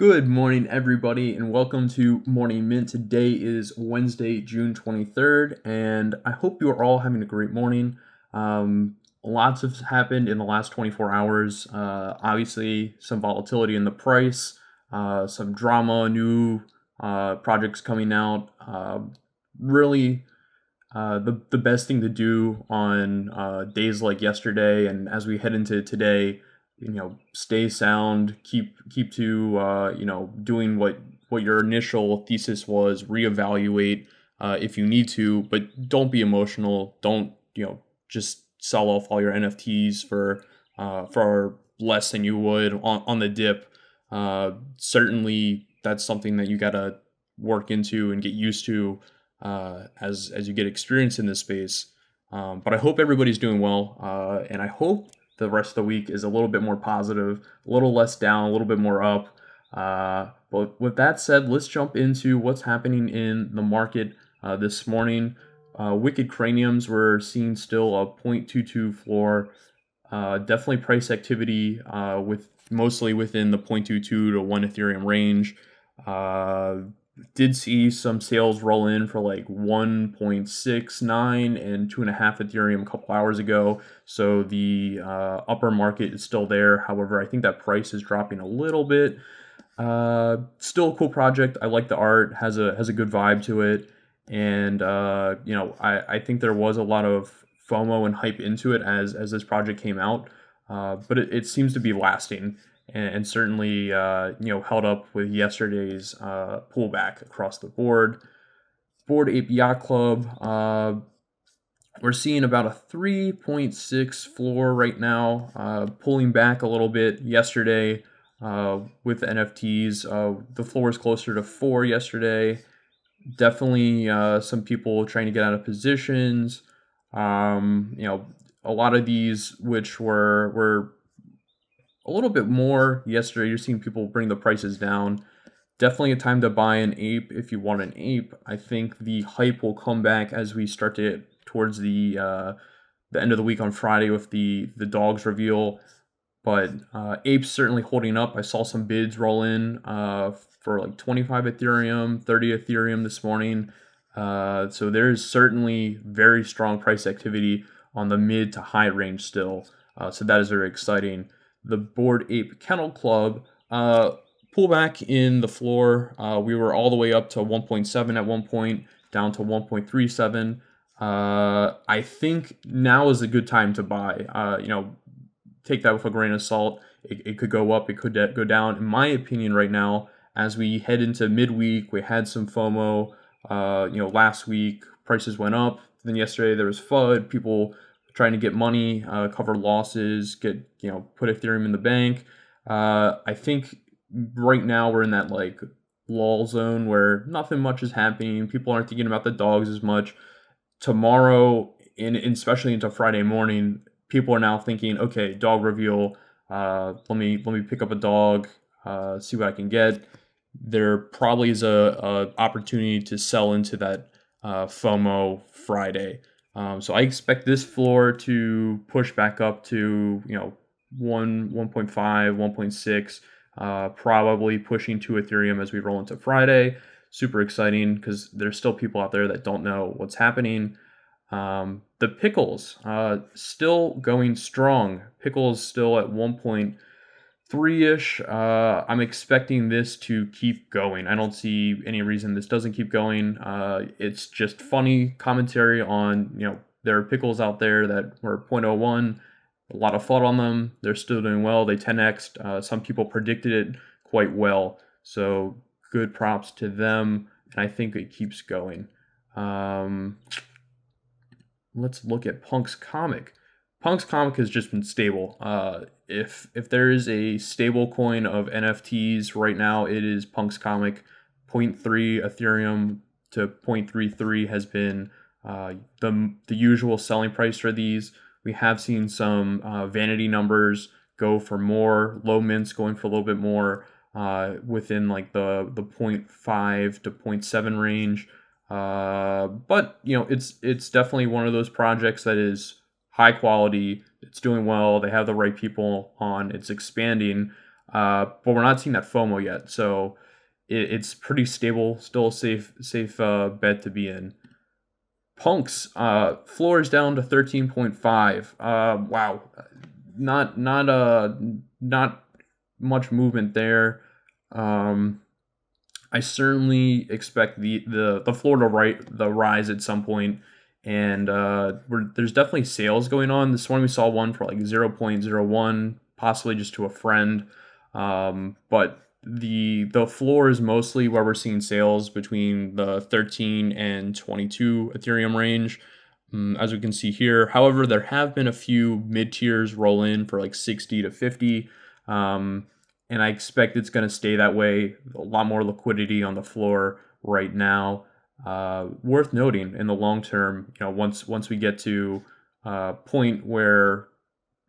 Good morning, everybody, and welcome to Morning Mint. Today is Wednesday, June 23rd, and I hope you are all having a great morning. Um, lots has happened in the last 24 hours. Uh, obviously, some volatility in the price, uh, some drama, new uh, projects coming out. Uh, really, uh, the, the best thing to do on uh, days like yesterday and as we head into today you know stay sound keep keep to uh, you know doing what what your initial thesis was reevaluate uh, if you need to but don't be emotional. Don't you know just sell off all your nfts for uh, for less than you would on, on the dip. Uh, certainly that's something that you gotta work into and get used to uh, as as you get experience in this space. Um, but i hope everybody's doing well uh, and i hope the rest of the week is a little bit more positive, a little less down, a little bit more up. Uh, but with that said, let's jump into what's happening in the market uh, this morning. Uh, wicked craniums, we're seeing still a 0.22 floor. Uh, definitely price activity uh, with mostly within the 0.22 to 1 Ethereum range. Did see some sales roll in for like 1.69 and two and a half Ethereum a couple hours ago. So the uh, upper market is still there. However, I think that price is dropping a little bit. Uh, still a cool project. I like the art. has a has a good vibe to it, and uh, you know I, I think there was a lot of FOMO and hype into it as as this project came out. Uh, but it, it seems to be lasting and, and certainly uh, you know held up with yesterday's uh, pullback across the board. Bored Ape Yacht Club, uh, we're seeing about a 3.6 floor right now, uh, pulling back a little bit yesterday uh, with NFTs. Uh, the floor is closer to four yesterday. Definitely some people trying to get out of positions. Um, you know, a lot of these which were were a little bit more yesterday. You're seeing people bring the prices down. Definitely a time to buy an ape if you want an ape. I think the hype will come back as we start to get towards the uh, the end of the week on Friday with the the dogs reveal. But uh, apes certainly holding up. I saw some bids roll in uh, for like 25 Ethereum, 30 Ethereum this morning. Uh, so there's certainly very strong price activity on the mid to high range still. Uh, so that is very exciting the Bored Ape Kennel Club. Uh, pullback in the floor. Uh, we were all the way up to 1.7 at one point, down to 1.37. Uh, I think now is a good time to buy. Uh, you know, take that with a grain of salt. It, it could go up, it could go down. In my opinion, right now, as we head into midweek, we had some FOMO. Uh, you know, last week prices went up. Then yesterday there was FUD. People trying to get money, uh, cover losses, get you know put Ethereum in the bank. Uh, I think right now we're in that like lull zone where nothing much is happening. People aren't thinking about the dogs as much. Tomorrow, in especially into Friday morning, people are now thinking, okay, dog reveal. Uh, let me let me pick up a dog, uh, see what I can get. There probably is a, a opportunity to sell into that uh, FOMO Friday. Um, so I expect this floor to push back up to, you know, 1, 1.5, 1.6, uh, probably pushing to Ethereum as we roll into Friday. Super exciting because there's still people out there that don't know what's happening. Um, the pickles uh, still going strong. Pickles still at 1.3 ish. Uh, I'm expecting this to keep going. I don't see any reason this doesn't keep going. Uh, it's just funny commentary on, you know, there are pickles out there that were 0.01, a lot of FUD on them. They're still doing well. They 10x. Uh, some people predicted it quite well. So good props to them. And I think it keeps going. Um, let's look at Punk's comic. Punk's comic has just been stable. Uh, if if there is a stable coin of NFTs right now, it is Punk's comic. 0.3 Ethereum to 0.33 has been uh, the the usual selling price for these. We have seen some uh, vanity numbers go for more, low mints going for a little bit more uh, within like the the 0.5 to 0.7 range. Uh, but you know, it's it's definitely one of those projects that is high quality. It's doing well. They have the right people on. It's expanding. uh, but we're not seeing that FOMO yet. So it, it's pretty stable, still a safe safe uh, bet to be in. Punks uh, floor is down to thirteen point five. Uh, wow, not not uh not much movement there. Um, I certainly expect the the the floor to right the rise at some point, and uh, there's definitely sales going on. This one we saw one for like 0.01, possibly just to a friend, um, but the the floor is mostly where we're seeing sales between the 13 and 22 Ethereum range. Um, as we can see here, however, there have been a few mid tiers roll in for like 60 to 50. Um, and I expect it's going to stay that way. A lot more liquidity on the floor right now. Uh, worth noting in the long term, you know, once once we get to a uh, point where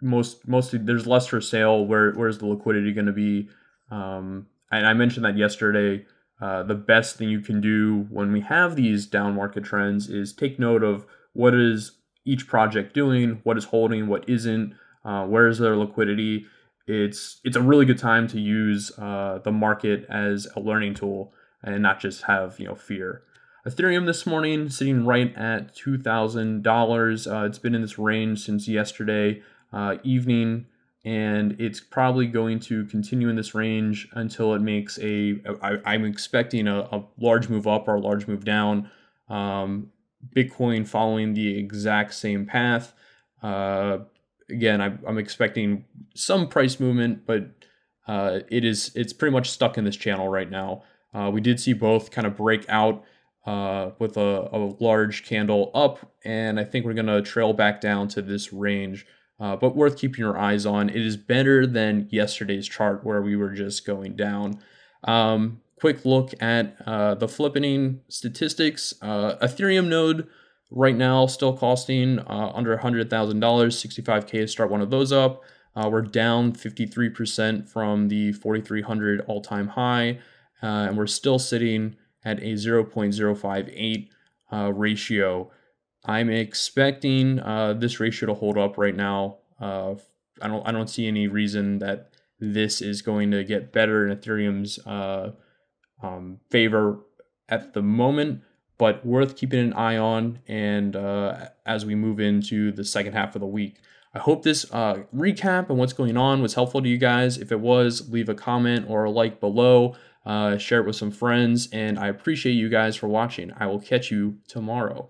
most mostly there's less for sale, where where's the liquidity going to be? Um, and I mentioned that yesterday. Uh, the best thing you can do when we have these down market trends is take note of what is each project doing, what is holding, what isn't, uh, where is their liquidity, it's it's a really good time to use uh, the market as a learning tool and not just have you know fear. Ethereum this morning sitting right at two thousand uh, dollars. It's been in this range since yesterday uh, evening, and it's probably going to continue in this range until it makes a. I, I'm expecting a, a large move up or a large move down. Um, Bitcoin following the exact same path. Uh, again, I, I'm expecting some price movement, but uh, it is it's pretty much stuck in this channel right now. Uh, we did see both kind of break out uh, with a, a, large candle up, and I think we're going to trail back down to this range. Uh, but worth keeping your eyes on. It is better than yesterday's chart where we were just going down. Um, quick look at uh, the flippening statistics. Uh, Ethereum node right now still costing uh, under $100,000, 65K to start one of those up. Uh, we're down 53% from the 4,300 all time high, and we're still sitting at a 0.058 uh, ratio. I'm expecting uh, this ratio to hold up right now. Uh, I don't I don't see any reason that this is going to get better in Ethereum's um, favor at the moment but worth keeping an eye on and uh, as we move into the second half of the week. I hope this uh, recap and what's going on was helpful to you guys. If it was, leave a comment or a like below, uh, share it with some friends, and I appreciate you guys for watching. I will catch you tomorrow.